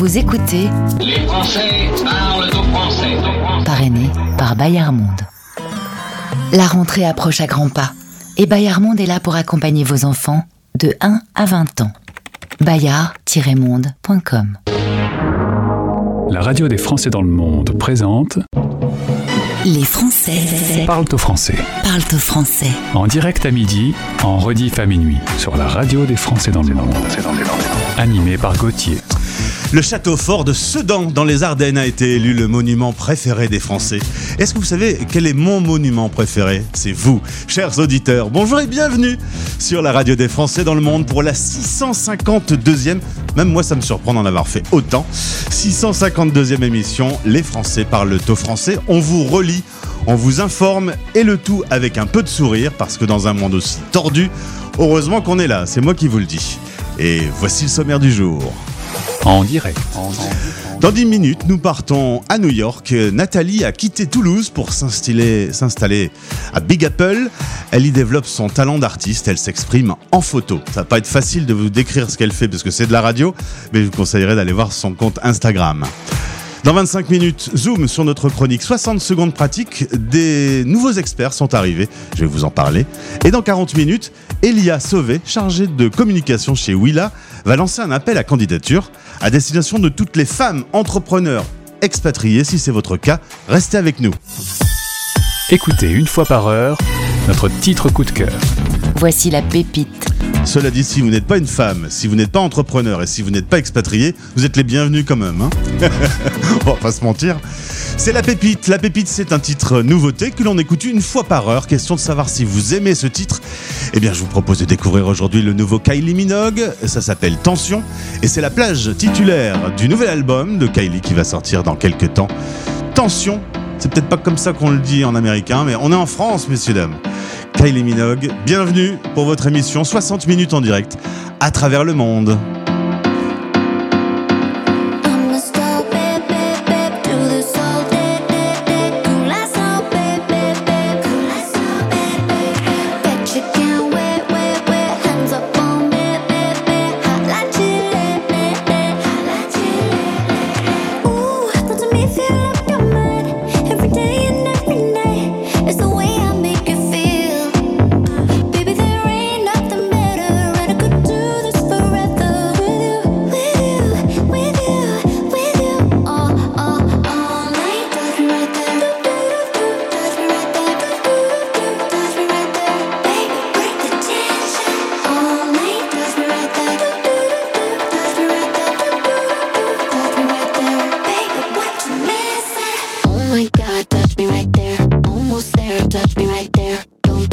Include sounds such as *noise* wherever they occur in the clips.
Vous écoutez Les Français parlent au français. Parrainé par Bayard Monde. La rentrée approche à grands pas et Bayard Monde est là pour accompagner vos enfants de 1 à 20 ans. bayard-monde.com La radio des Français dans le monde présente Les Français Parle au français. parlent au français. En direct à midi, en rediff à minuit, sur la radio des Français dans le monde. Animé par Gauthier. Le château fort de Sedan dans les Ardennes a été élu le monument préféré des Français. Est-ce que vous savez quel est mon monument préféré? C'est vous, chers auditeurs. Bonjour et bienvenue sur la radio des Français dans le monde pour la 652e, même moi ça me surprend d'en avoir fait autant, 652e émission Les Français parlent au français. On vous relie, on vous informe et le tout avec un peu de sourire parce que dans un monde aussi tordu, heureusement qu'on est là, c'est moi qui vous le dis. Et voici le sommaire du jour. En direct. Dans 10 minutes, nous partons à New York. Nathalie a quitté Toulouse pour s'installer, à Big Apple. Elle y développe son talent d'artiste. Elle s'exprime en photo. Ça va pas être facile de vous décrire ce qu'elle fait parce que c'est de la radio, mais je vous conseillerais d'aller voir son compte Instagram. Dans 25 minutes, zoom sur notre chronique 60 secondes pratiques. Des nouveaux experts sont arrivés, je vais vous en parler. Et dans 40 minutes, Elia Sauvé, chargée de communication chez Willa, va lancer un appel à candidature à destination de toutes les femmes entrepreneurs expatriées. Si c'est votre cas, restez avec nous. Écoutez une fois par heure notre titre coup de cœur. Voici la pépite. Cela dit, si vous n'êtes pas une femme, si vous n'êtes pas entrepreneur et si vous n'êtes pas expatrié, vous êtes les bienvenus quand même. Hein *laughs* On va pas se mentir. C'est La Pépite. La Pépite, c'est un titre nouveauté que l'on écoute une fois par heure. Question de savoir si vous aimez ce titre. Eh bien, je vous propose de découvrir aujourd'hui le nouveau Kylie Minogue. Ça s'appelle Tension. Et c'est la plage titulaire du nouvel album de Kylie qui va sortir dans quelques temps. Tension. C'est peut-être pas comme ça qu'on le dit en américain, mais on est en France, messieurs, dames. Kylie Minogue, bienvenue pour votre émission 60 minutes en direct à travers le monde.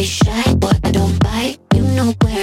shy, but I don't bite. You know where.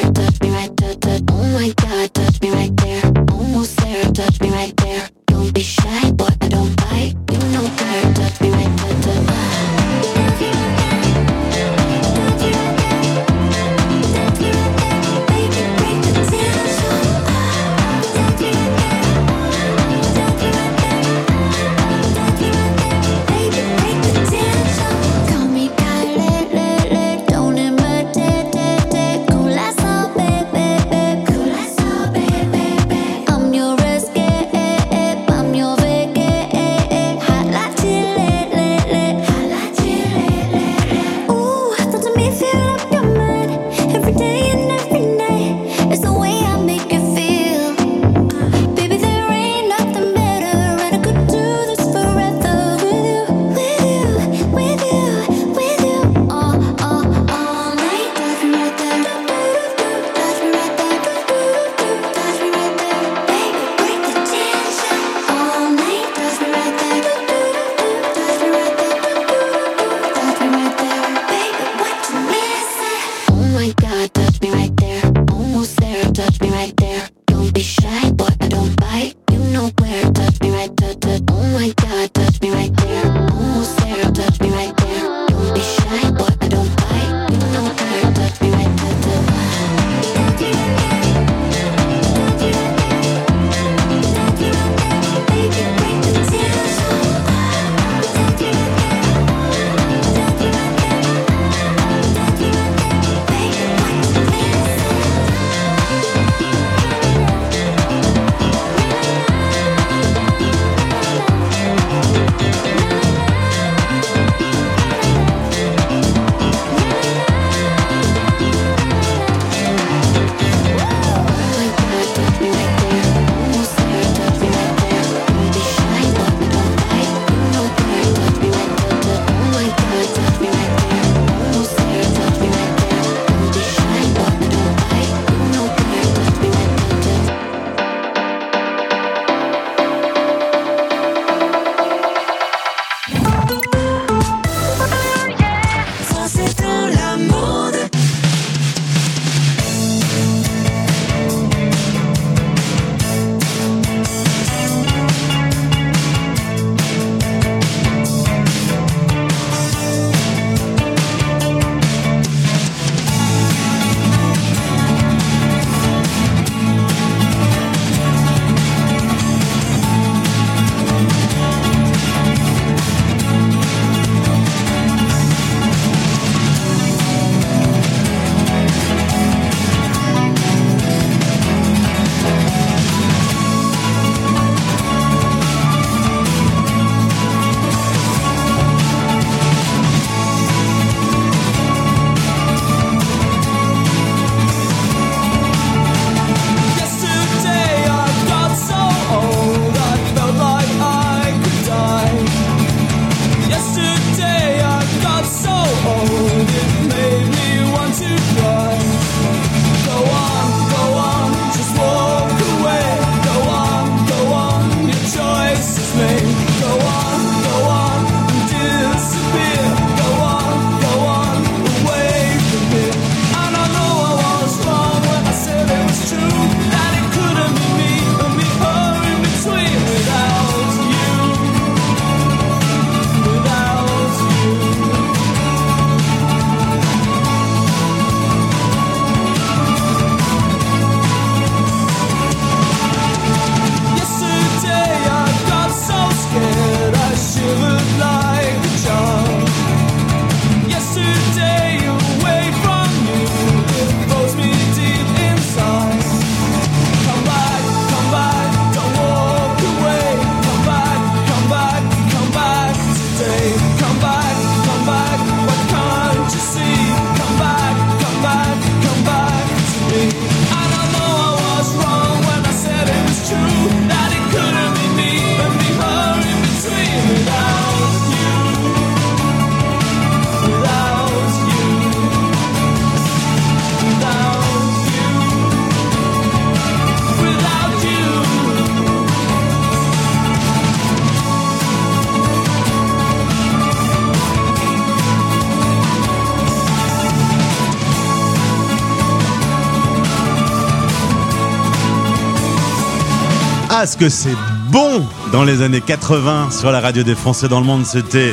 Ah, ce que c'est bon dans les années 80 sur la radio des Français dans le monde, c'était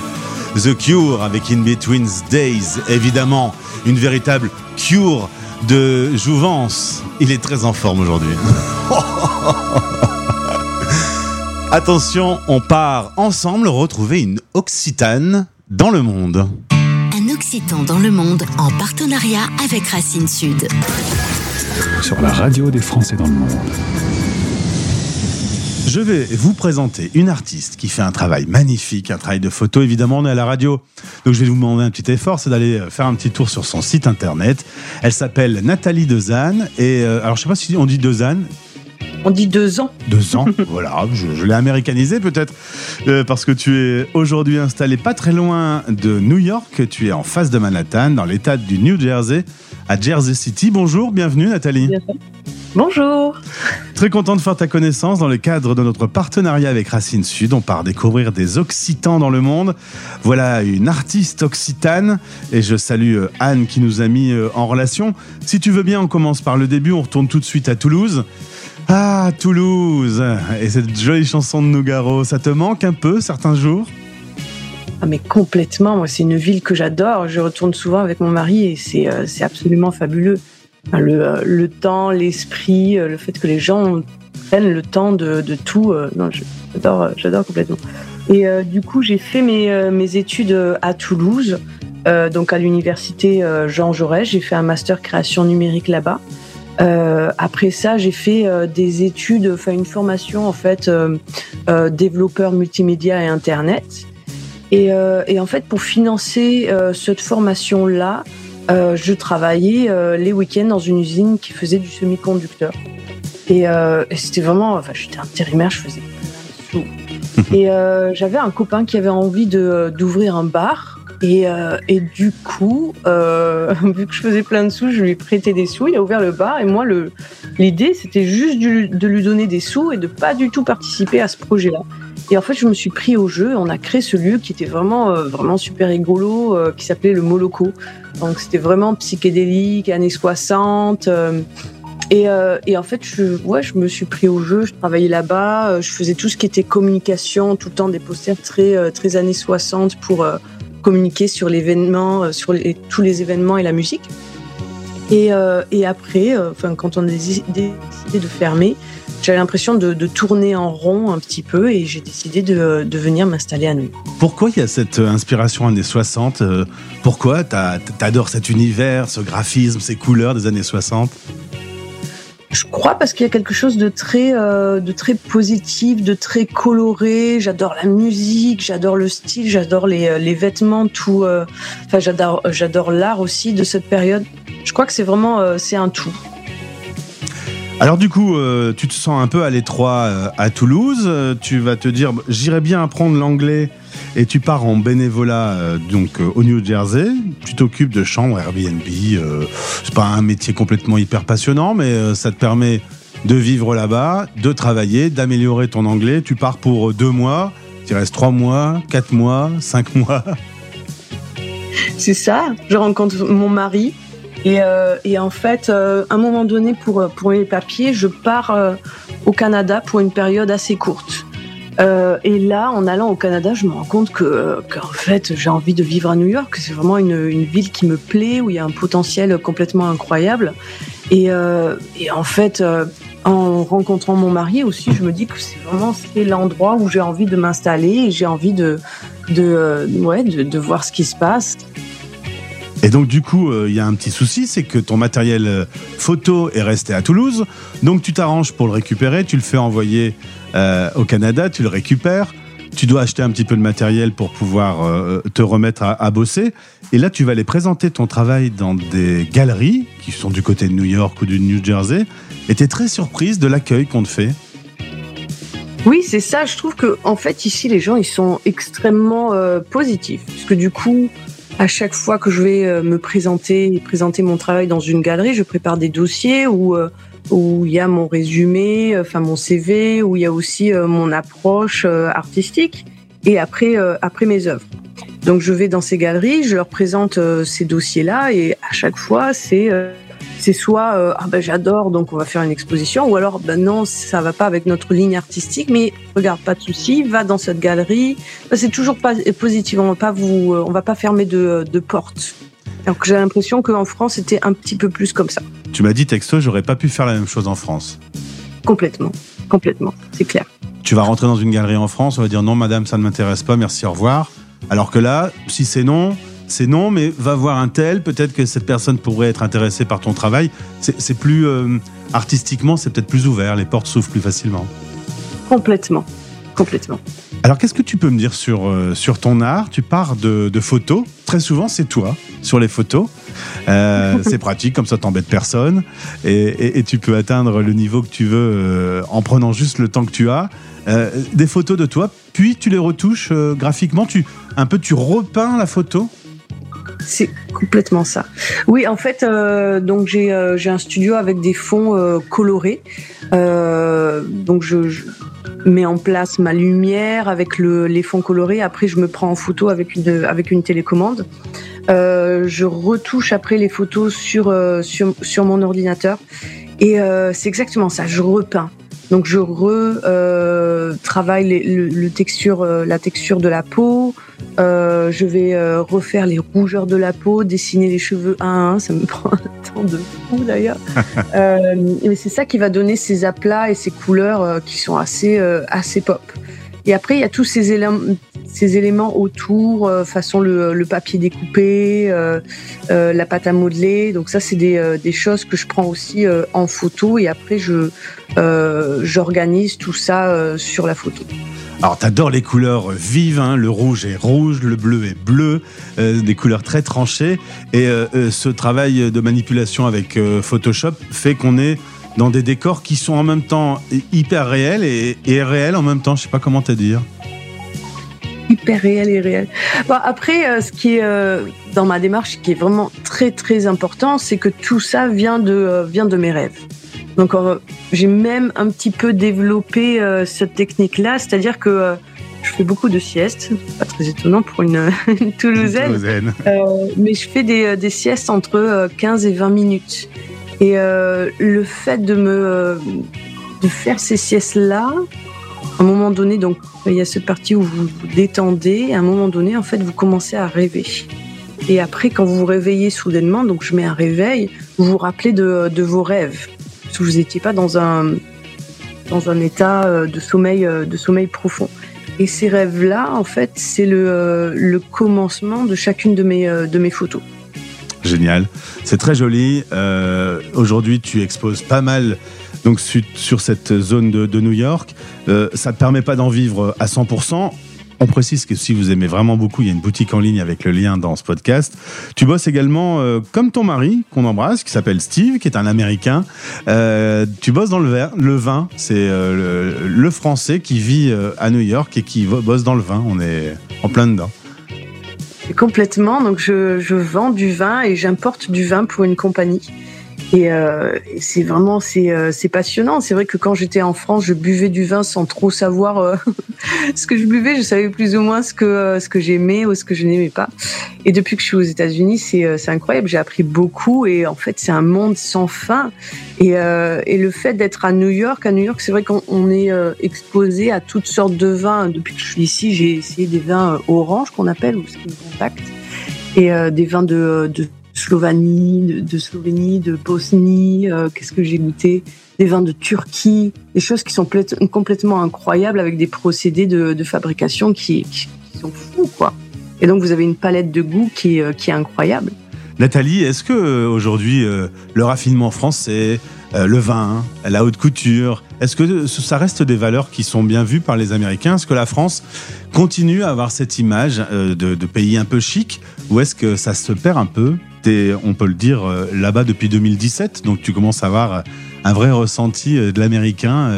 The Cure avec In Between's Days. Évidemment, une véritable cure de jouvence. Il est très en forme aujourd'hui. *laughs* Attention, on part ensemble retrouver une Occitane dans le monde. Un Occitan dans le monde en partenariat avec Racine Sud. Sur la radio des Français dans le monde. Je vais vous présenter une artiste qui fait un travail magnifique, un travail de photo. Évidemment, on est à la radio. Donc, je vais vous demander un petit effort, c'est d'aller faire un petit tour sur son site internet. Elle s'appelle Nathalie Dezanne. Et euh, alors, je sais pas si on dit Dezanne. On dit deux ans. Deux ans, *laughs* voilà, je, je l'ai américanisé peut-être, euh, parce que tu es aujourd'hui installé pas très loin de New York, tu es en face de Manhattan, dans l'état du New Jersey, à Jersey City. Bonjour, bienvenue Nathalie. Bonjour. Très content de faire ta connaissance dans le cadre de notre partenariat avec Racine Sud. On part découvrir des Occitans dans le monde. Voilà une artiste occitane et je salue euh, Anne qui nous a mis euh, en relation. Si tu veux bien, on commence par le début, on retourne tout de suite à Toulouse. Ah, Toulouse Et cette jolie chanson de Nougaro, ça te manque un peu certains jours? Ah, mais complètement. Moi, c'est une ville que j'adore. Je retourne souvent avec mon mari et c'est euh, absolument fabuleux. Euh, le temps, l'esprit, euh, le fait que les gens prennent le temps de, tout. j'adore, complètement. Et du coup, j'ai fait mes, mes études à Toulouse, donc à l'université Jean Jaurès. J'ai fait un master création numérique là-bas. Après ça, j'ai fait des études, enfin une formation en fait, développeur multimédia et internet. Et, euh, et en fait, pour financer euh, cette formation-là, euh, je travaillais les week-ends dans une usine qui faisait du semi-conducteur. Et, et c'était vraiment, enfin, j'étais intérimaire, je faisais plein de sous. Et j'avais un copain qui avait envie de d'ouvrir un bar. Et, euh, et du coup, euh, *laughs* vu que je faisais plein de sous, je lui ai prêté des sous. Il a ouvert le bar et moi, le l'idée, c'était juste de, de lui donner des sous et de pas du tout participer à ce projet-là. Et en fait, je me suis pris au jeu. On a créé ce lieu qui était vraiment, euh, vraiment super rigolo, euh, qui s'appelait le Moloko. Donc, c'était vraiment psychédélique, années 60. euh, et, et en fait, je, ouais, je me suis pris au jeu. Je travaillais là-bas. Je faisais tout ce qui était communication, tout le temps des posters très, très années 60 pour communiquer sur l'événement, sur tous les événements et la musique. Et, euh, et après, euh, enfin, quand on a décidé de fermer, j'avais l'impression de, de tourner en rond un petit peu et j'ai décidé de, de venir m'installer à New. Pourquoi il y a cette euh, inspiration années 60 euh, Pourquoi t'adores cet univers, ce graphisme, ces couleurs des années 60 Je crois parce qu'il y a quelque chose de très, euh, de très positif, de très coloré. J'adore la musique, j'adore le style, j'adore les, les vêtements, tout. euh, Enfin, j'adore, j'adore l'art aussi de cette période. Je crois que c'est vraiment, euh, c'est un tout. Alors du coup, euh, tu te sens un peu à l'étroit euh, à Toulouse. Euh, tu vas te dire, j'irais bien apprendre l'anglais. Et tu pars en bénévolat donc au New Jersey. Tu t'occupes de chambres Airbnb. C'est pas un métier complètement hyper passionnant, mais ça te permet de vivre là-bas, de travailler, d'améliorer ton anglais. Tu pars pour deux mois. Tu restes trois mois, quatre mois, cinq mois. C'est ça. Je rencontre mon mari. Et, euh, et en fait, euh, à un moment donné, pour, pour les papiers, je pars euh, au Canada pour une période assez courte. Euh, et là, en allant au Canada, je me rends compte que qu'en fait, j'ai envie de vivre à New York. C'est vraiment une, une ville qui me plaît, où il y a un potentiel complètement incroyable. Et, euh, en fait, euh, en rencontrant mon mari aussi, je me dis que c'est vraiment l'endroit où j'ai envie de m'installer et j'ai envie de euh, ouais, de voir ce qui se passe. Et donc du coup, euh, il y a un petit souci, c'est que ton matériel euh, photo est resté à Toulouse. Donc tu t'arranges pour le récupérer, tu le fais envoyer euh, au Canada, tu le récupères. Tu dois acheter un petit peu de matériel pour pouvoir te remettre à, bosser. Et là, tu vas aller présenter ton travail dans des galeries qui sont du côté de New York ou du New Jersey. Et tu es très surprise de l'accueil qu'on te fait. Oui, c'est ça. Je trouve que en fait ici les gens ils sont extrêmement positifs, parce que du coup à chaque fois que je vais euh, me présenter et présenter mon travail dans une galerie, je prépare des dossiers où euh, où il y a mon résumé, euh, enfin mon CV, où il y a aussi mon approche artistique et après après mes œuvres. Donc je vais dans ces galeries, je leur présente ces dossiers-là et à chaque fois c'est c'est soit euh, ah ben j'adore donc on va faire une exposition ou alors ben non ça va pas avec notre ligne artistique mais regarde pas de souci va dans cette galerie. Ben, c'est toujours pas positif on va pas vous euh, on va pas fermer de, de porte donc j'ai l'impression qu'en France c'était un petit peu plus comme ça. Tu m'as dit texto, j'aurais pas pu faire la même chose en France. complètement. Complètement. C'est clair. Tu vas rentrer dans une galerie en France, on va dire non madame, ça ne m'intéresse pas, merci, au revoir. Alors que là, si c'est non, c'est non, mais va voir un tel, peut-être que cette personne pourrait être intéressée par ton travail. C'est plus euh, artistiquement, c'est peut-être plus ouvert, les portes s'ouvrent plus facilement. complètement complètement Alors qu'est-ce que tu peux me dire sur, euh, sur ton art? Tu pars de, de photos, très souvent c'est toi sur les photos. Euh, *laughs* c'est pratique, comme ça t'embêtes personne. Et, et- et tu peux atteindre le niveau que tu veux en prenant juste le temps que tu as. Des photos de toi, puis tu les retouches graphiquement, tu, un peu tu repeins la photo? C'est complètement ça. Oui, en fait, euh, donc j'ai euh, j'ai un studio avec des fonds euh, colorés. Donc je, mets en place ma lumière avec le, les fonds colorés. Après, je me prends en photo avec une avec une télécommande. Je retouche après les photos sur sur, sur mon ordinateur. Et c'est exactement ça. Je repeins. Donc je retravaille le, le texture, euh, la texture de la peau. Euh, je vais euh, refaire les rougeurs de la peau, dessiner les cheveux un à un. Ça me *laughs* prend un temps de fou d'ailleurs. *laughs* euh, mais c'est ça qui va donner ces aplats et ces couleurs euh, qui sont assez, euh, assez pop. Et après, il y a tous ces éléments, ces éléments autour, euh, façon le, papier découpé, euh, euh, la pâte à modeler. Donc ça, c'est des, choses que je prends aussi en photo et après, je j'organise tout ça sur la photo. Alors, t'adores les couleurs vives, hein, le rouge est rouge, le bleu est bleu, des couleurs très tranchées. Et ce travail de manipulation avec Photoshop fait qu'on est dans des décors qui sont en même temps hyper réels et, et réels en même temps. Je sais pas comment te dire. hyper réel et réel. Bon, après, euh, ce qui est euh, dans ma démarche, qui est vraiment très très important, c'est que tout ça vient de euh, vient de mes rêves. Donc, j'ai même un petit peu développé euh, cette technique-là, c'est-à-dire que euh, je fais beaucoup de siestes, pas très étonnant pour une, *laughs* une Toulousaine. Toulousaine. Euh, mais je fais des, des siestes entre euh, 15 et 20 minutes. Et euh, le fait de me euh, de faire ces siestes-là, à un moment donné, donc il y a cette partie où vous vous détendez, à un moment donné, en fait, vous commencez à rêver. Et après, quand vous vous réveillez soudainement, donc je mets un réveil, vous vous rappelez de, vos rêves. Parce que vous n'étiez pas dans un, dans un état euh, de sommeil, de sommeil profond. Et ces rêves-là, en fait, c'est le, le commencement de chacune de mes, de mes photos. Génial. C'est très joli. Euh, Aujourd'hui, tu exposes pas mal donc, su- sur cette zone de, New York. Euh, ça ne te permet pas d'en vivre à 100%. On précise que si vous aimez vraiment beaucoup, il y a une boutique en ligne avec le lien dans ce podcast. Tu bosses également, euh, comme ton mari, qu'on embrasse, qui s'appelle Steve, qui est un Américain. Tu bosses dans le, ver- le vin. C'est le, le Français qui vit à New York et qui bosse dans le vin. On est en plein dedans. Complètement. Donc, je, je vends du vin et j'importe du vin pour une compagnie. Et, euh, et c'est vraiment c'est euh, passionnant. C'est vrai que quand j'étais en France, je buvais du vin sans trop savoir euh, *laughs* ce que je buvais. Je savais plus ou moins ce que euh, ce que j'aimais ou ce que je n'aimais pas. Et depuis que je suis aux États-Unis, c'est c'est incroyable. J'ai appris beaucoup et en fait, c'est un monde sans fin. Et, et le fait d'être à New York, à New York, c'est vrai qu'on on est exposé à toutes sortes de vins. Depuis que je suis ici, j'ai essayé des vins euh, orange qu'on appelle ou contact et des vins de Slovanie, de, Slovénie, de Bosnie. euh, Qu'est-ce que j'ai goûté? Des vins de Turquie, des choses qui sont complètement incroyables avec des procédés de, fabrication qui, sont fous, quoi. Et donc vous avez une palette de goûts qui, est, euh, est incroyable. Nathalie, est-ce que euh, aujourd'hui le raffinement français, le vin, la haute couture, est-ce que ça reste des valeurs qui sont bien vues par les Américains? Est-ce que la France continue à avoir cette image de pays un peu chic ou est-ce que ça se perd un peu? On peut le dire, euh, là-bas depuis 2017, donc tu commences à avoir euh, un vrai ressenti euh, de l'américain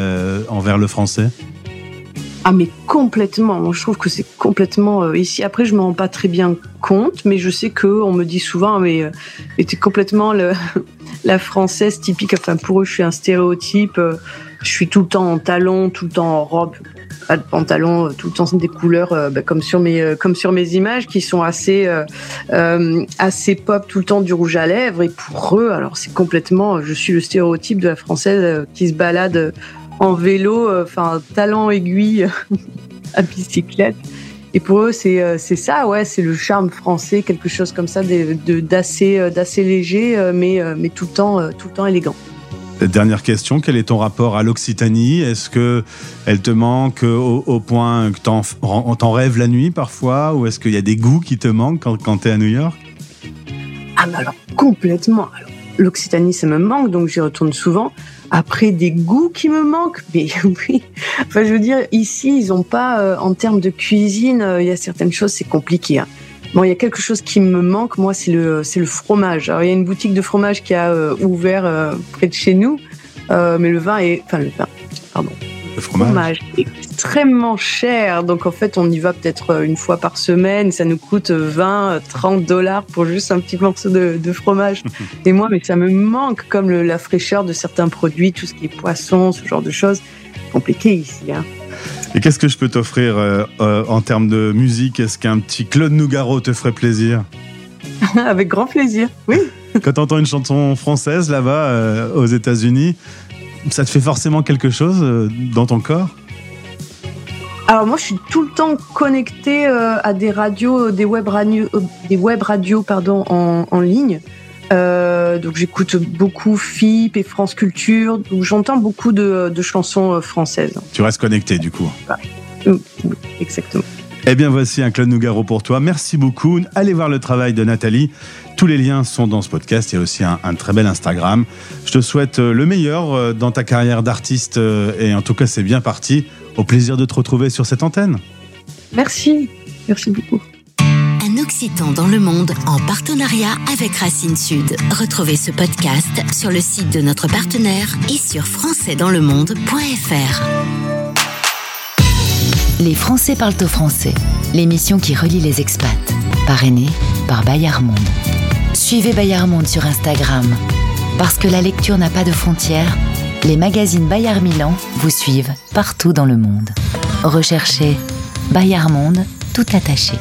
envers le français. Ah mais complètement. Je trouve que c'est complètement ici. Après, je me rends pas très bien compte, mais je sais que on me dit souvent, mais, euh, mais complètement *laughs* la française typique. Enfin, pour eux, je suis un stéréotype. Je suis tout le temps en talons, tout le temps en robe, pas de pantalon, euh, tout le temps des couleurs euh, bah, comme sur mes euh, comme sur mes images qui sont assez assez pop, tout le temps du rouge à lèvres. Et pour eux, alors c'est complètement, je suis le stéréotype de la française qui se balade en vélo, enfin talent aiguille *laughs* à bicyclette. Et pour eux, c'est ça, ouais, c'est le charme français, quelque chose comme ça, d'assez léger, mais mais tout le temps tout le temps élégant. Dernière question, quel est ton rapport à l'Occitanie? Est-ce que elle te manque au, point que t'en, t'en rêves la nuit parfois Ou est-ce qu'il y a des goûts qui te manquent quand, quand tu es à New York? Ah, mais alors, complètement. L'Occitanie, ça me manque, donc j'y retourne souvent. Après, des goûts qui me manquent, *laughs* mais oui. Enfin, je veux dire, ici, ils ont pas, euh, en termes de cuisine, euh, il y a certaines choses, c'est compliqué. hein. Bon, il y a quelque chose qui me manque, moi, c'est le, c'est le fromage. Alors, il y a une boutique de fromage qui a euh, ouvert euh, près de chez nous, euh, mais le vin est, enfin, le vin, pardon, Le fromage, fromage est extrêmement cher. Donc en fait, on y va peut-être une fois par semaine. Ça nous coûte 20, 30 dollars pour juste un petit morceau de, de fromage. *laughs* Et moi, mais ça me manque comme le- la fraîcheur de certains produits, tout ce qui est poisson, ce genre de choses. Compliqué ici. Hein. Et qu'est-ce que je peux t'offrir euh, euh, en termes de musique? Est-ce qu'un petit Claude Nougaro te ferait plaisir? *laughs* Avec grand plaisir. Oui. *laughs* Quand tu entends une chanson française là-bas euh, aux États-Unis, ça te fait forcément quelque chose dans ton corps? Alors moi, je suis tout le temps connectée à des radios, des web radios, des web radios pardon, en, en ligne. Euh, donc j'écoute beaucoup FIP et France Culture. Donc j'entends beaucoup de, de chansons euh, françaises. Tu restes connecté du coup. Oui, exactement. Eh bien, voici un Claude Nougaro pour toi. Merci beaucoup. Allez voir le travail de Nathalie. Tous les liens sont dans ce podcast. Il y a aussi un, un très bel Instagram. Je te souhaite euh, le meilleur dans ta carrière d'artiste. Et en tout cas, c'est bien parti. Au plaisir de te retrouver sur cette antenne. Merci. Merci beaucoup. Occitan dans le monde en partenariat avec Racine Sud. Retrouvez ce podcast sur le site de notre partenaire et sur françaisdanslemonde.fr. Les Français parlent au français, l'émission qui relie les expats, parrainée par Bayard Monde. Suivez Bayard Monde sur Instagram. Parce que la lecture n'a pas de frontières, les magazines Bayard Milan vous suivent partout dans le monde. Recherchez Bayard Monde, tout attaché.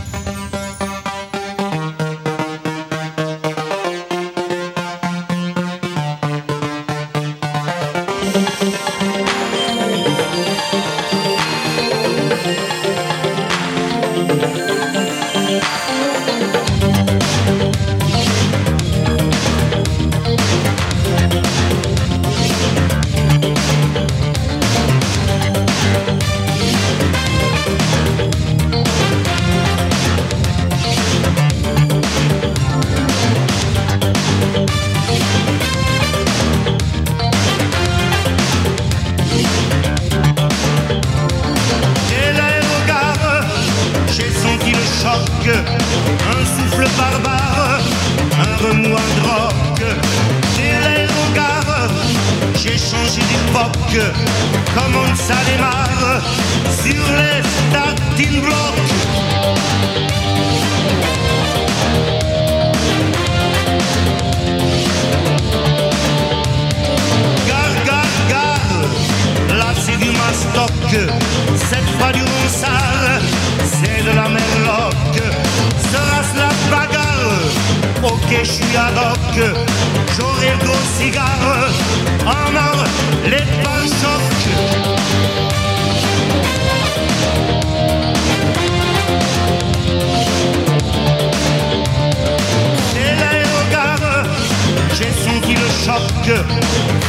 Choc.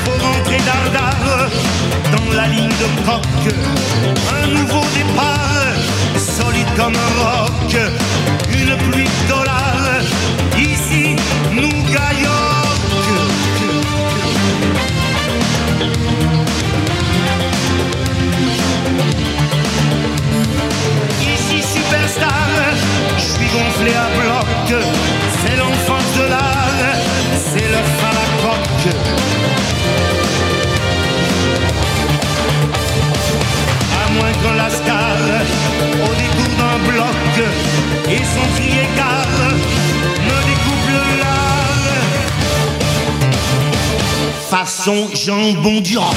Faut dardard dans la ligne de coque. Un nouveau départ, solide comme un roc. Une pluie de dollars, ici nous gagnons. en bloc et son cri me découpe le. Façon jambon du rock.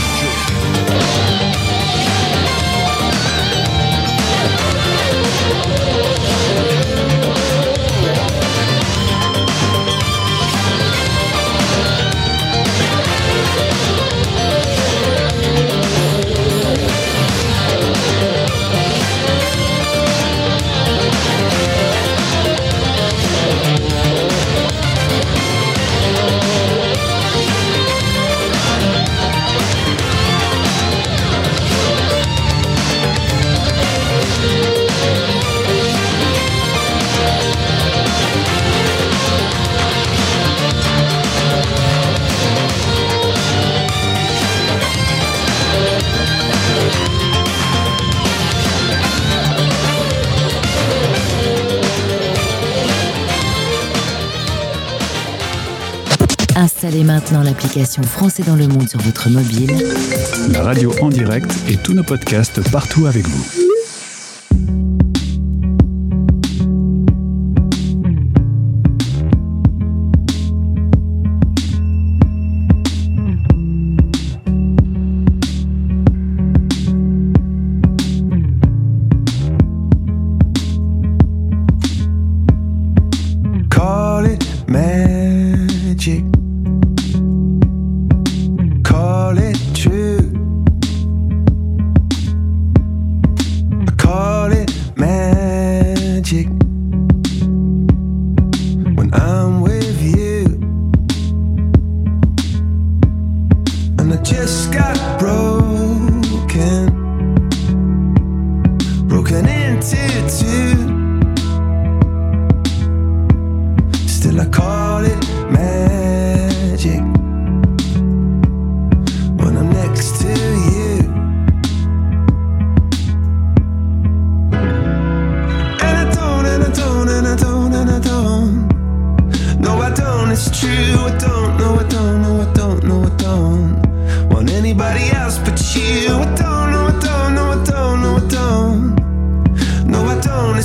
Installez maintenant l'application Français dans le monde sur votre mobile. La radio en direct et tous nos podcasts partout avec vous.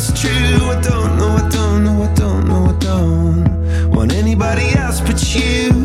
it's true. I don't know, I don't know, I don't know, I don't want anybody else but you.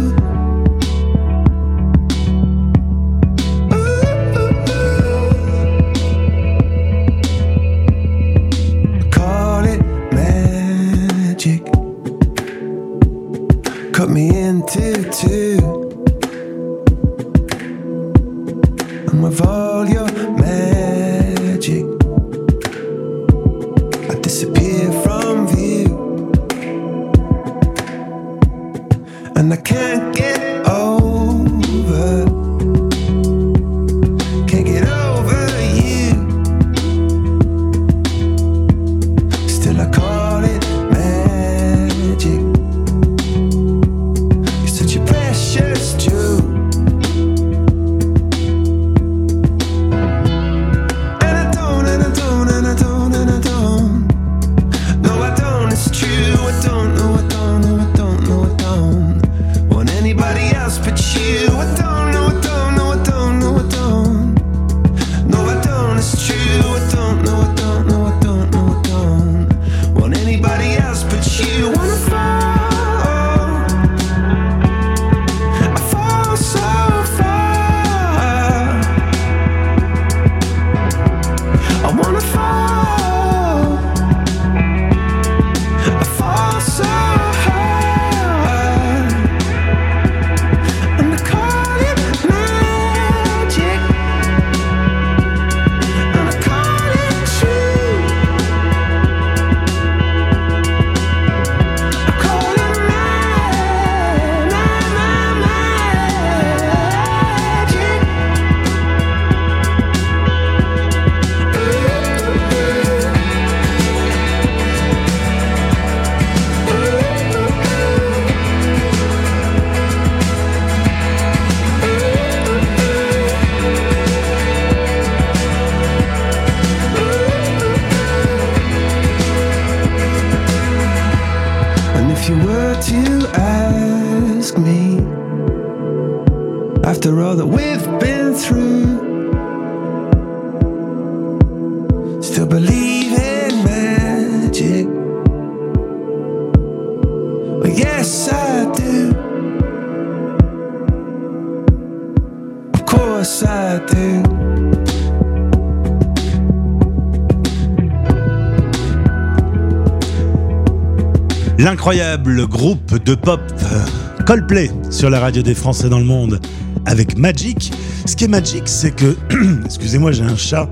L'incroyable groupe de pop euh, Coldplay sur la radio des Français dans le monde avec Magic. Ce qui est magique, c'est que, *clears throat* excusez-moi, j'ai un chat.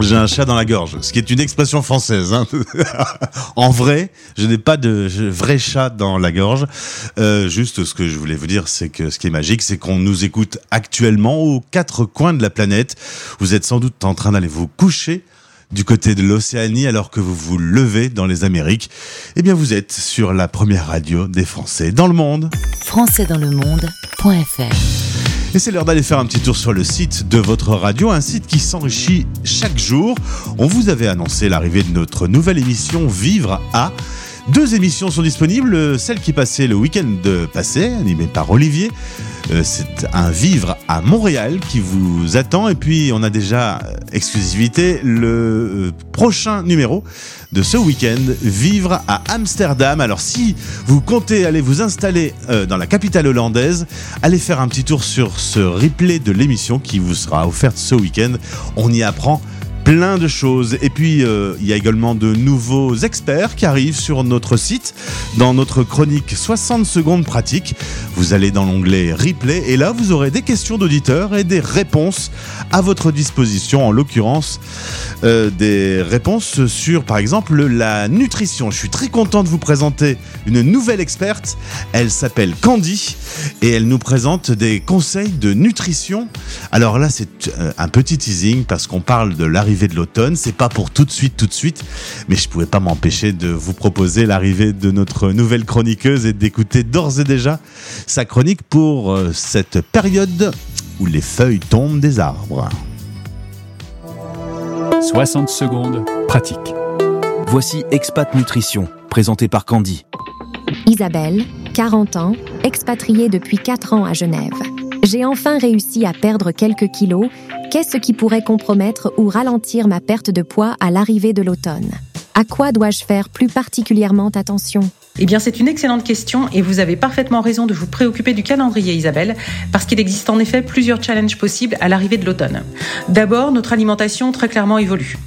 J'ai un chat dans la gorge, ce qui est une expression française. hein. *laughs* en vrai, je n'ai pas de vrai chat dans la gorge. Euh, juste, ce que je voulais vous dire, c'est que ce qui est magique, c'est qu'on nous écoute actuellement aux quatre coins de la planète. Vous êtes sans doute en train d'aller vous coucher du côté de l'Océanie alors que vous vous levez dans les Amériques. Eh bien, vous êtes sur la première radio des Français dans le monde. françaisdanslemonde.fr Et c'est l'heure d'aller faire un petit tour sur le site de votre radio, un site qui s'enrichit chaque jour. On vous avait annoncé l'arrivée de notre nouvelle émission Vivre à. Deux émissions sont disponibles, celle qui passait le week-end passé, animée par Olivier. Euh, c'est un Vivre à Montréal qui vous attend. Et puis on a déjà euh, exclusivité le euh, prochain numéro de ce week-end, Vivre à Amsterdam. Alors si vous comptez aller vous installer dans la capitale hollandaise, allez faire un petit tour sur ce replay de l'émission qui vous sera offerte ce week-end. On y apprend plein de choses. Et puis, euh, il y a également de nouveaux experts qui arrivent sur notre site. Dans notre chronique 60 secondes pratiques, vous allez dans l'onglet Replay et là, vous aurez des questions d'auditeurs et des réponses à votre disposition. En l'occurrence, euh, des réponses sur, par exemple, la nutrition. Je suis très content de vous présenter une nouvelle experte. Elle s'appelle Candy et elle nous présente des conseils de nutrition. Alors là, c'est euh, un petit teasing parce qu'on parle de l'arrivée de l'automne. C'est pas pour tout de suite, tout de suite, mais je pouvais pas m'empêcher de vous proposer l'arrivée de notre nouvelle chroniqueuse et d'écouter d'ores et déjà sa chronique pour euh, cette période où les feuilles tombent des arbres. 60 secondes pratique. Voici Expat Nutrition, présenté par Candy. Isabelle, 40 ans, expatriée depuis 4 ans à Genève. J'ai enfin réussi à perdre quelques kilos. Qu'est-ce qui pourrait compromettre ou ralentir ma perte de poids à l'arrivée de l'automne? À quoi dois-je faire plus particulièrement attention? Eh bien, c'est une excellente question et vous avez parfaitement raison de vous préoccuper du calendrier, Isabelle, parce qu'il existe en effet plusieurs challenges possibles à l'arrivée de l'automne. D'abord, notre alimentation très clairement évolue.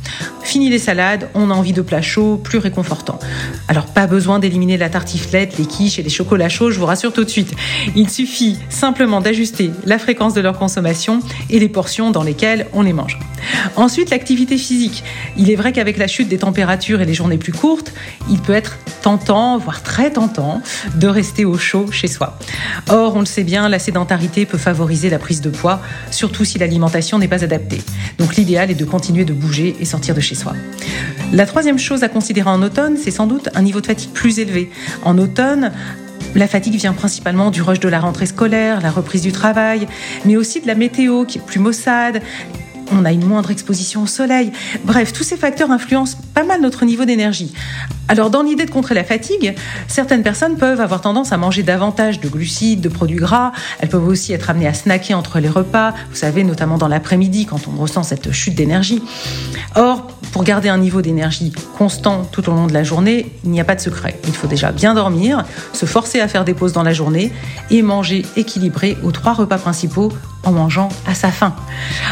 Fini les salades, on a envie de plats chauds, plus réconfortants. Alors, pas besoin d'éliminer la tartiflette, les quiches et les chocolats chauds, je vous rassure tout de suite. Il suffit simplement d'ajuster la fréquence de leur consommation et les portions dans lesquelles on les mange. Ensuite, l'activité physique. Il est vrai qu'avec la chute des températures et les journées plus courtes, il peut être tentant, voire très tentant, de rester au chaud chez soi. Or, on le sait bien, la sédentarité peut favoriser la prise de poids, surtout si l'alimentation n'est pas adaptée. Donc l'idéal est de continuer de bouger et de chez soi. La troisième chose à considérer en automne, c'est sans doute un niveau de fatigue plus élevé. En automne, la fatigue vient principalement du rush de la rentrée scolaire, la reprise du travail, mais aussi de la météo qui est plus maussade. On a une moindre exposition au soleil. Bref, tous ces facteurs influencent pas mal notre niveau d'énergie. Alors, dans l'idée de contrer la fatigue, certaines personnes peuvent avoir tendance à manger davantage de glucides, de produits gras. Elles peuvent aussi être amenées à snacker entre les repas, vous savez, notamment dans l'après-midi quand on ressent cette chute d'énergie. Or, pour garder un niveau d'énergie constant tout au long de la journée, il n'y a pas de secret. Il faut déjà bien dormir, se forcer à faire des pauses dans la journée et manger équilibré aux trois repas principaux en mangeant à sa faim.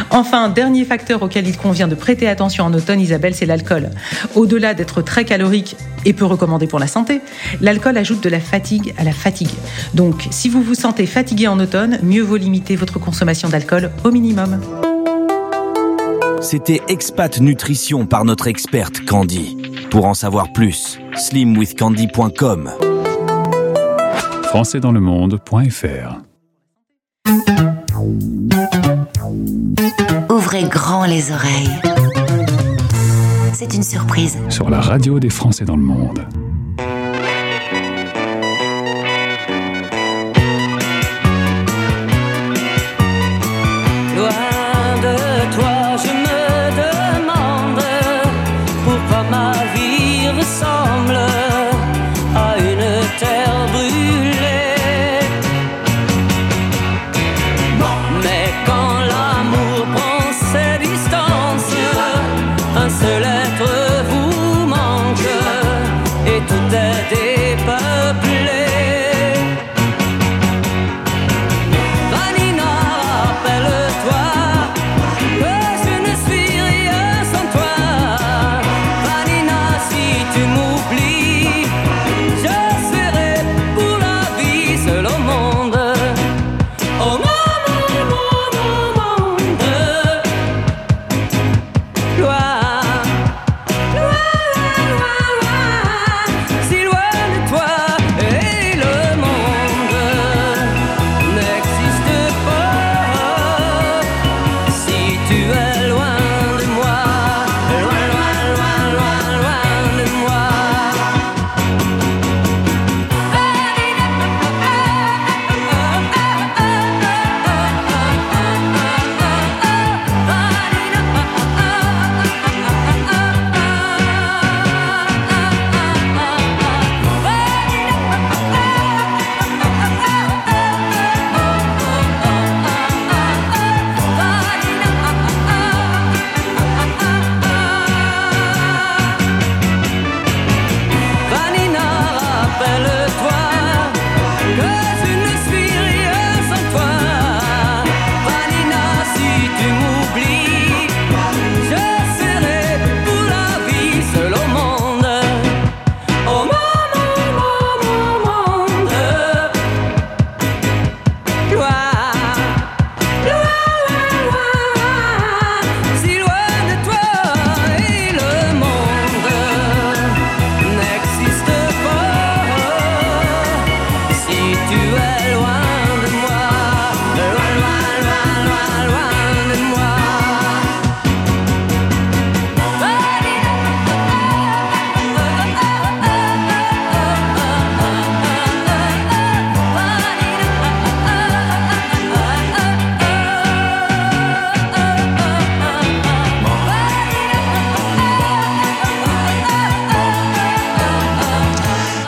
Enfin, dernier facteur auquel il convient de prêter attention en automne, Isabelle, c'est l'alcool. Au-delà d'être très calorique et peu recommandé pour la santé, l'alcool ajoute de la fatigue à la fatigue. Donc, si vous vous sentez fatigué en automne, mieux vaut limiter votre consommation d'alcool au minimum. C'était Expat Nutrition par notre experte Candy. Pour en savoir plus, slimwithcandy.com. françaisdanslemonde.fr Ouvrez grand les oreilles. C'est une surprise. sur la radio des Français dans le monde.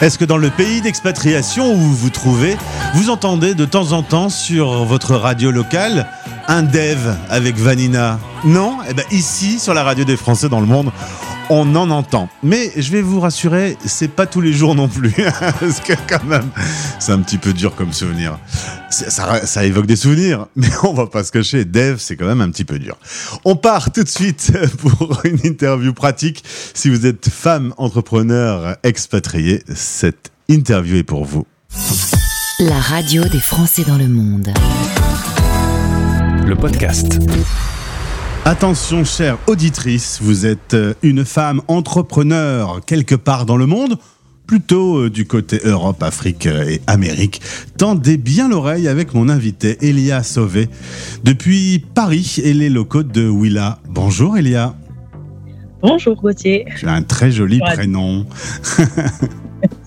Est-ce que dans le pays d'expatriation où vous vous trouvez, vous entendez de temps en temps sur votre radio locale un dev avec Vanina? Non? Eh ben ici, sur la radio des Français dans le monde, on en entend. Mais je vais vous rassurer, c'est pas tous les jours non plus. *laughs* Parce que quand même, c'est un petit peu dur comme souvenir. Ça évoque des souvenirs, *laughs* mais on va pas se cacher. Dev, c'est quand même un petit peu dur. On part tout de suite *laughs* pour une interview pratique. Si vous êtes femme entrepreneur expatriée, cette interview est pour vous. La radio des Français dans le monde. Le podcast. Attention, chère auditrice, vous êtes euh, une femme entrepreneur quelque part dans le monde, plutôt euh, du côté Europe, Afrique euh, et Amérique. Tendez bien l'oreille avec mon invité, Elia Sauvé, depuis Paris et les locaux de Willa. Bonjour Elia. Bonjour Gauthier. Tu as un très joli Ouais. prénom. *laughs*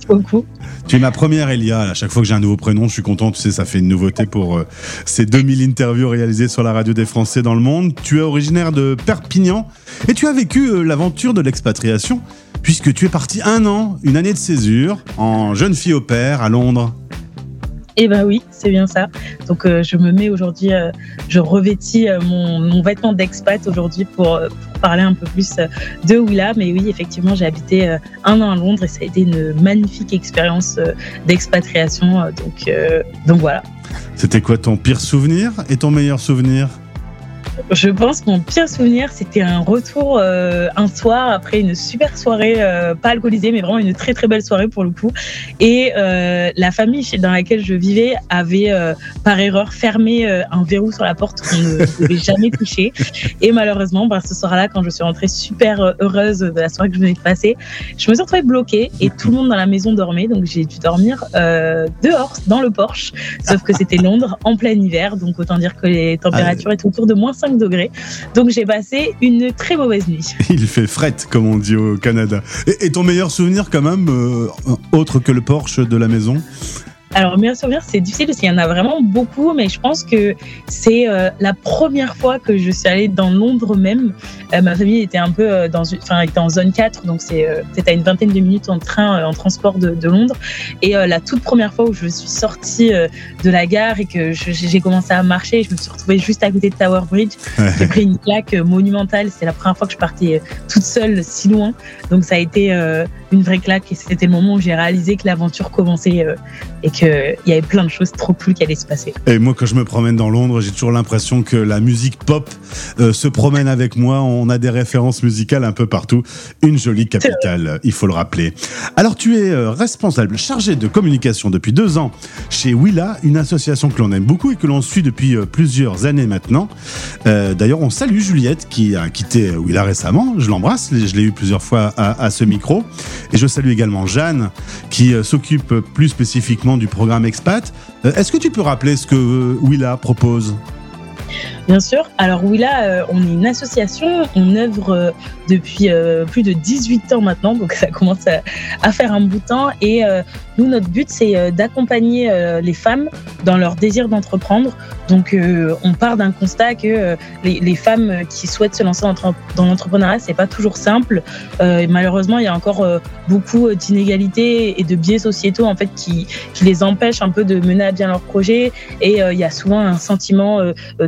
Beaucoup. Tu es ma première Elia. À chaque fois que j'ai un nouveau prénom, je suis content. Tu sais, ça fait une nouveauté pour euh, ces 2000 interviews réalisées sur la radio des Français dans le monde. Tu es originaire de Perpignan et tu as vécu euh, l'aventure de l'expatriation puisque tu es parti un an, une année de césure, en jeune fille au père à Londres. Eh ben oui, c'est bien ça. Donc euh, je me mets aujourd'hui, euh, je revêtis euh, mon, mon vêtement d'expat aujourd'hui pour, parler un peu plus euh, de Willa. Mais oui, effectivement, j'ai habité euh, un an à Londres et ça a été une magnifique expérience euh, d'expatriation. donc, donc voilà. C'était quoi ton pire souvenir et ton meilleur souvenir? Je pense que mon pire souvenir, c'était un retour euh, un soir après une super soirée, euh, pas alcoolisée, mais vraiment une très très belle soirée pour le coup. Et euh, la famille dans laquelle je vivais avait par erreur fermé un verrou sur la porte qu'on ne devait jamais toucher. Et malheureusement, bah, ce soir-là, quand je suis rentrée super heureuse de la soirée que je venais de passer, je me suis retrouvée bloquée et tout le monde dans la maison dormait. Donc j'ai dû dormir dehors, dans le Porsche. Sauf que c'était Londres en plein hiver, donc autant dire que les températures étaient autour de moins 5 Donc j'ai passé une très mauvaise nuit. *laughs* Il fait fret, comme on dit au Canada. Et, et ton meilleur souvenir quand même, euh, autre que le Porsche de la maison? Alors, meilleur souvenir, c'est difficile parce qu'il y en a vraiment beaucoup, mais je pense que c'est euh, la première fois que je suis allée dans Londres même. Euh, ma famille était un peu euh, dans, une- enfin, était en zone 4, donc c'est euh, peut-être à une vingtaine de minutes en train, euh, en transport de, de Londres. Et euh, la toute première fois où je suis sortie euh, de la gare et que j'ai commencé à marcher, je me suis retrouvée juste à côté de Tower Bridge. J'ai pris une claque monumentale. C'est la première fois que je partais toute seule si loin. Donc ça a été euh, une vraie claque et c'était le moment où j'ai réalisé que l'aventure commençait euh, et qu'il y avait plein de choses trop cool qui allaient se passer. Et moi, quand je me promène dans Londres, j'ai toujours l'impression que la musique pop euh, se promène avec moi. On a des références musicales un peu partout. Une jolie capitale, il faut le rappeler. Alors, tu es euh, responsable, chargé de communication depuis deux ans chez Willa, une association que l'on aime beaucoup et que l'on suit depuis euh, plusieurs années maintenant. Euh, D'ailleurs, on salue Juliette qui a quitté Willa récemment. Je l'embrasse, je l'ai eu plusieurs fois à ce micro. Et je salue également Jeanne qui euh, s'occupe plus spécifiquement du programme Expat. Euh, Est-ce que tu peux rappeler ce que euh, Willa propose? Bien sûr. Alors Willa, euh, on est une association, on œuvre euh, depuis euh, plus de 18 ans maintenant, donc ça commence à, faire un bout de temps. Et nous, notre but, c'est d'accompagner les femmes dans leur désir d'entreprendre. Donc on part d'un constat que les, femmes qui souhaitent se lancer dans, l'entrepreneuriat, c'est pas toujours simple. Malheureusement, il y a encore beaucoup d'inégalités et de biais sociétaux en fait qui, qui les empêchent un peu de mener à bien leur projet. Et il y a souvent un sentiment euh,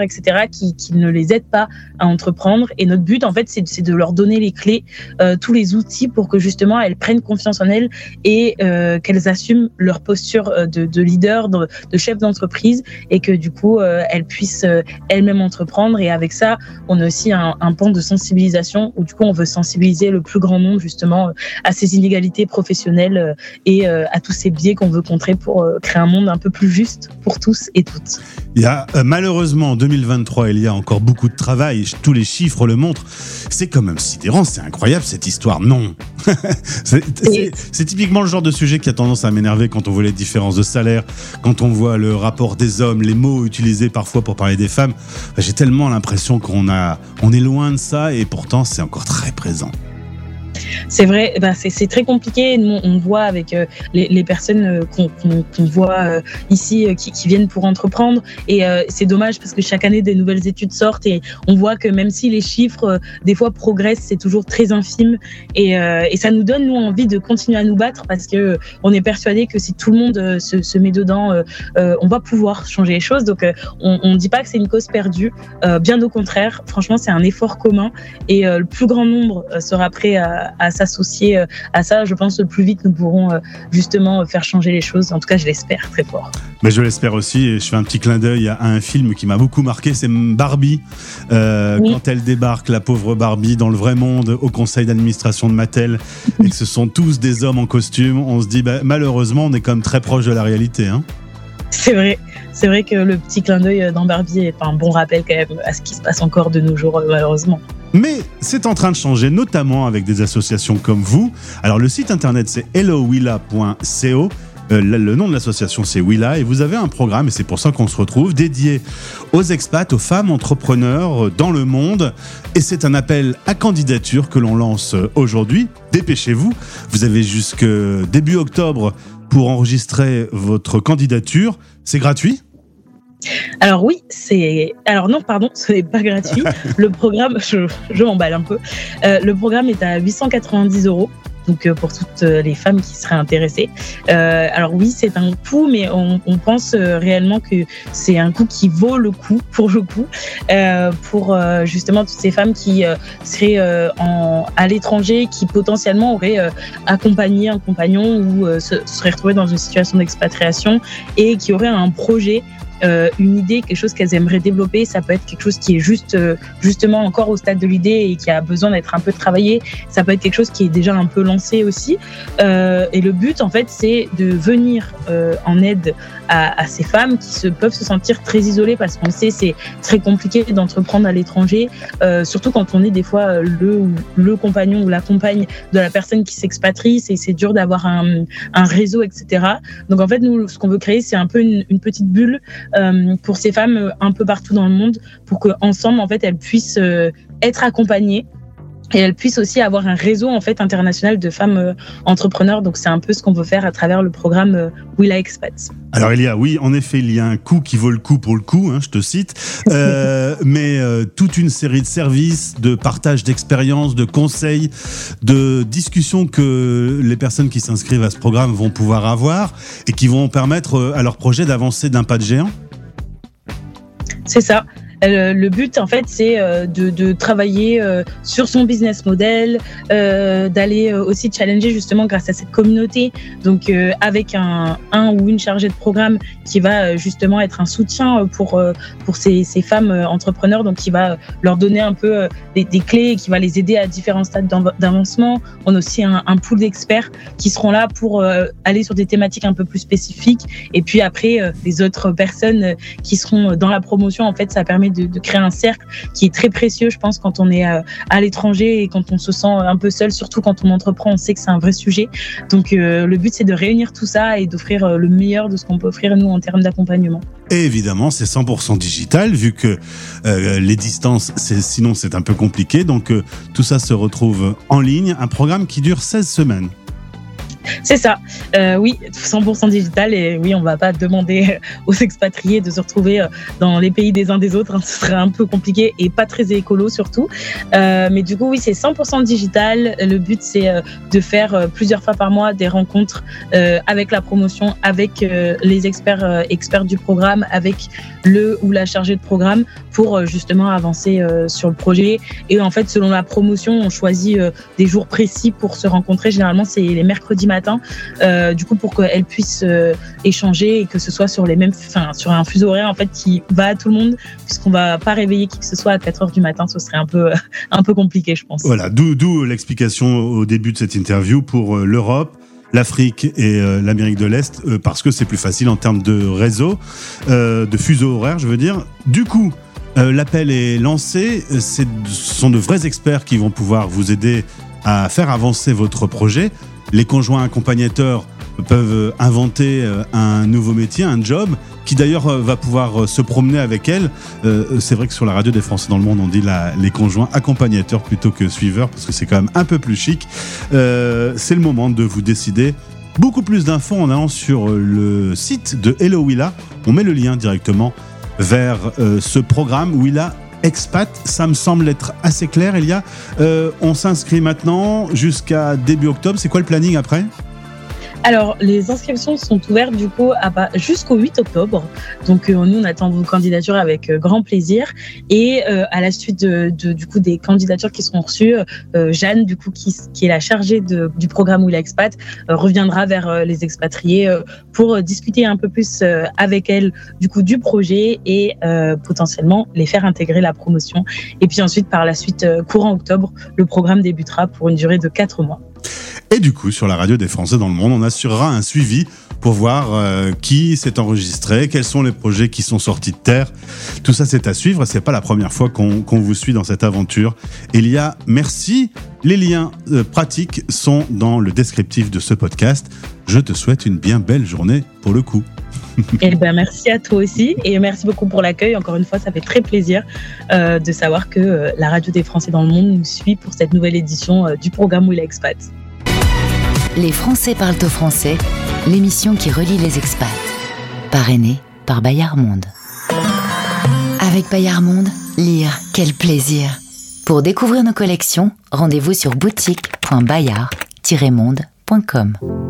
etc., qui, ne les aident pas à entreprendre. Et notre but, en fait, c'est de leur donner les clés, euh, tous les outils pour que justement elles prennent confiance en elles et euh, qu'elles assument leur posture euh, de, de leader, de, chef d'entreprise, et que du coup elles puissent elles-mêmes entreprendre. Et avec ça, on a aussi un, un pan de sensibilisation où du coup on veut sensibiliser le plus grand nombre justement à ces inégalités professionnelles et à tous ces biais qu'on veut contrer pour créer un monde un peu plus juste pour tous et toutes. Il y a malheureusement en 2023, il y a encore beaucoup de travail. Tous les chiffres le montrent. C'est quand même sidérant, c'est incroyable cette histoire. Non, *laughs* c'est typiquement le genre de sujet qui a tendance à m'énerver quand on voit les différences de salaire, quand on voit le rapport des hommes, les mots utilisés parfois pour parler des femmes. J'ai tellement l'impression qu'on on est loin de ça et pourtant c'est encore très présent. C'est vrai, bah, c'est très compliqué. Nous, on voit avec euh, les, les personnes euh, qu'on qu'on- qu'on voit euh, ici qui, qui viennent pour entreprendre. Et c'est dommage parce que chaque année, des nouvelles études sortent et on voit que même si les chiffres, des fois, progressent, c'est toujours très infime. Et, et ça nous donne, nous, envie de continuer à nous battre parce que on est persuadé que si tout le monde se, se met dedans, on va pouvoir changer les choses. Donc, on ne dit pas que c'est une cause perdue. Bien au contraire, franchement, c'est un effort commun et le plus grand nombre sera prêt à, à s'associer euh, à ça. Je pense que le plus vite nous pourrons euh, justement euh, faire changer les choses. En tout cas, je l'espère très fort. Mais je l'espère aussi, et je fais un petit clin d'œil à un film qui m'a beaucoup marqué, c'est Barbie. Euh, Oui. Quand elle débarque, la pauvre Barbie, dans le vrai monde, au conseil d'administration de Mattel, et que ce sont tous des hommes en costume, on se dit, bah, malheureusement, on est quand même très proche de la réalité. Hein. C'est vrai. Que le petit clin d'œil euh, dans Barbie est un bon rappel quand même à ce qui se passe encore de nos jours, euh, malheureusement. Mais c'est en train de changer, notamment avec des associations comme vous. Alors le site internet c'est hellowilla.co. Euh, le, nom de l'association c'est Willa et vous avez un programme et c'est pour ça qu'on se retrouve dédié aux expats, aux femmes entrepreneurs dans le monde et c'est un appel à candidature que l'on lance aujourd'hui. Dépêchez-vous, vous avez jusque début octobre pour enregistrer votre candidature. C'est gratuit? Alors oui, c'est. Alors non, pardon, *laughs* ce n'est pas gratuit. le programme, je, je m'emballe un peu. Euh, le programme est à 890 euros. Donc euh, pour toutes euh, les femmes qui seraient intéressées. Euh, alors oui, c'est un coût, mais on, pense réellement que c'est un coût qui vaut le coup *laughs* pour le coup, pour justement toutes ces femmes qui seraient en, à l'étranger, qui potentiellement auraient accompagné un compagnon ou se, seraient retrouvées dans une situation d'expatriation et qui auraient un projet euh, une idée, quelque chose qu'elles aimeraient développer. Ça peut être quelque chose qui est juste, euh, justement encore au stade de l'idée et qui a besoin d'être un peu travaillé. Ça peut être quelque chose qui est déjà un peu lancé aussi. Euh, et le but, en fait, c'est de venir euh, en aide à, à ces femmes qui se, peuvent se sentir très isolées parce qu'on sait, c'est très compliqué d'entreprendre à l'étranger, euh, surtout quand on est des fois euh, le, le compagnon ou la compagne de la personne qui s'expatrie. C'est c'est dur d'avoir un, un réseau, etc. Donc en fait, nous, ce qu'on veut créer, c'est un peu une, une petite bulle pour ces femmes euh, un peu partout dans le monde, pour qu'ensemble, en fait, elles puissent euh, être accompagnées et elles puissent aussi avoir un réseau en fait international de femmes euh, entrepreneurs. Donc c'est un peu ce qu'on veut faire à travers le programme euh, Willa Expats. Alors il y a, oui, en effet, il y a un coût qui vaut le coup pour le coup, hein, je te cite, Euh, *laughs* mais euh, toute une série de services, de partage d'expériences, de conseils, de discussions que les personnes qui s'inscrivent à ce programme vont pouvoir avoir et qui vont permettre euh, à leur projet d'avancer d'un pas de géant. C'est ça. Euh, le but, en fait, c'est euh, de, de travailler euh, sur son business model, d'aller aussi challenger justement grâce à cette communauté. Donc, avec un, un ou une chargée de programme qui va justement être un soutien pour pour ces, ces femmes entrepreneurs, donc qui va leur donner un peu des, des clés et qui va les aider à différents stades d'av- d'avancement. On a aussi un, un pool d'experts qui seront là pour aller sur des thématiques un peu plus spécifiques. Et puis après, les autres personnes qui seront dans la promotion, en fait, ça permet de, créer un cercle qui est très précieux, je pense, quand on est euh, à l'étranger et quand on se sent un peu seul, surtout quand on entreprend, on sait que c'est un vrai sujet. Donc euh, le but, c'est de réunir tout ça et d'offrir euh, le meilleur de ce qu'on peut offrir nous en termes d'accompagnement. Et évidemment, c'est 100% digital, vu que les distances, sinon c'est un peu compliqué. Donc tout ça se retrouve en ligne, un programme qui dure 16 semaines. *laughs* C'est ça. Euh, oui, 100% digital. Et oui, on va pas demander *laughs* aux expatriés de se retrouver euh, dans les pays des uns des autres. hein. Ce serait un peu compliqué et pas très écolo surtout. Euh, mais du coup, oui, c'est 100% digital. Le but, c'est de faire plusieurs fois par mois des rencontres avec la promotion, avec les experts, experts du programme, avec le ou la chargée de programme pour justement avancer sur le projet. Et en fait, selon la promotion, on choisit des jours précis pour se rencontrer. Généralement, c'est les mercredis matins, euh, du coup, pour qu'elles puissent euh, échanger et que ce soit sur les mêmes, enfin, sur un fuseau horaire en fait qui va à tout le monde, puisqu'on va pas réveiller qui que ce soit à 4 heures du matin, ce serait un peu, *laughs* un peu compliqué, je pense. Voilà, d'où l'explication au début de cette interview pour euh, l'Europe, l'Afrique et l'Amérique de l'Est, parce que c'est plus facile en termes de réseau, de fuseau horaire, je veux dire. Du coup, l'appel est lancé. Ce sont de vrais experts qui vont pouvoir vous aider à faire avancer votre projet. Les conjoints accompagnateurs peuvent inventer euh, un nouveau métier, un job, qui d'ailleurs euh, va pouvoir euh, se promener avec elles. Euh, c'est vrai que sur la radio des Français dans le monde, on dit les conjoints accompagnateurs plutôt que suiveurs, parce que c'est quand même un peu plus chic. Euh, c'est le moment de vous décider. Beaucoup plus d'infos en allant sur le site de Hello Willa. On met le lien directement vers euh, ce programme Willa Expat. Ça me semble être assez clair, Elia. Euh, on s'inscrit maintenant jusqu'à début octobre. C'est quoi le planning après? Alors, les inscriptions sont ouvertes du coup jusqu'au 8 octobre. Donc, euh, nous, on attend vos candidatures avec euh, grand plaisir. Et euh, à la suite de, de- du coup des candidatures qui seront reçues, euh, Jeanne, du coup, qui, qui est la chargée de- du programme Will Expat, euh, reviendra vers les expatriés pour discuter un peu plus avec elle du coup du projet et potentiellement les faire intégrer la promotion. Et puis ensuite, par la suite, courant octobre, le programme débutera pour une durée de quatre mois. Et du coup, sur la radio des Français dans le monde, on assurera un suivi pour voir euh, qui s'est enregistré, quels sont les projets qui sont sortis de terre. Tout ça, c'est à suivre. C'est pas la première fois qu'on vous suit dans cette aventure. Elia, merci. Les liens euh, pratiques sont dans le descriptif de ce podcast. Je te souhaite une bien belle journée pour le coup. *laughs* Eh ben, merci à toi aussi et merci beaucoup pour l'accueil. Encore une fois, ça fait très plaisir euh, de savoir que la radio des Français dans le monde nous suit pour cette nouvelle édition du programme Will Expat. Les Français parlent au français, l'émission qui relie les expats. Parrainée par Bayard Monde. Avec Bayard Monde, lire, quel plaisir. Pour découvrir nos collections, rendez-vous sur boutique.bayard-monde.com.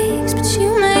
you made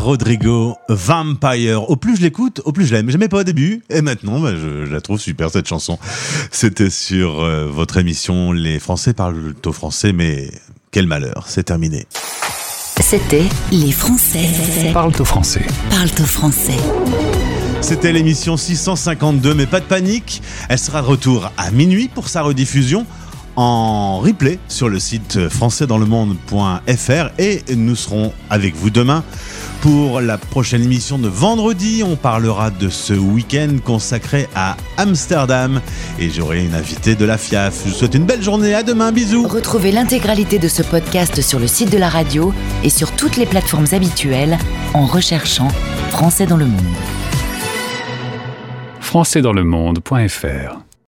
Rodrigo Vampire. Au plus je l'écoute, au plus je l'aime. J'aimais pas au début et maintenant bah, je, je la trouve super cette chanson. C'était sur euh, votre émission Les Français parlent au français mais quel malheur, c'est terminé. C'était Les Français Parle au français. parlent au français. C'était l'émission 652 mais pas de panique, elle sera de retour à minuit pour sa rediffusion en replay sur le site françaisdanslemonde.fr et nous serons avec vous demain pour la prochaine émission de vendredi. On parlera de ce week-end consacré à Amsterdam et j'aurai une invitée de la FIAF. Je vous souhaite une belle journée. À demain. Bisous. Retrouvez l'intégralité de ce podcast sur le site de la radio et sur toutes les plateformes habituelles en recherchant Français dans le monde. françaisdanslemonde.fr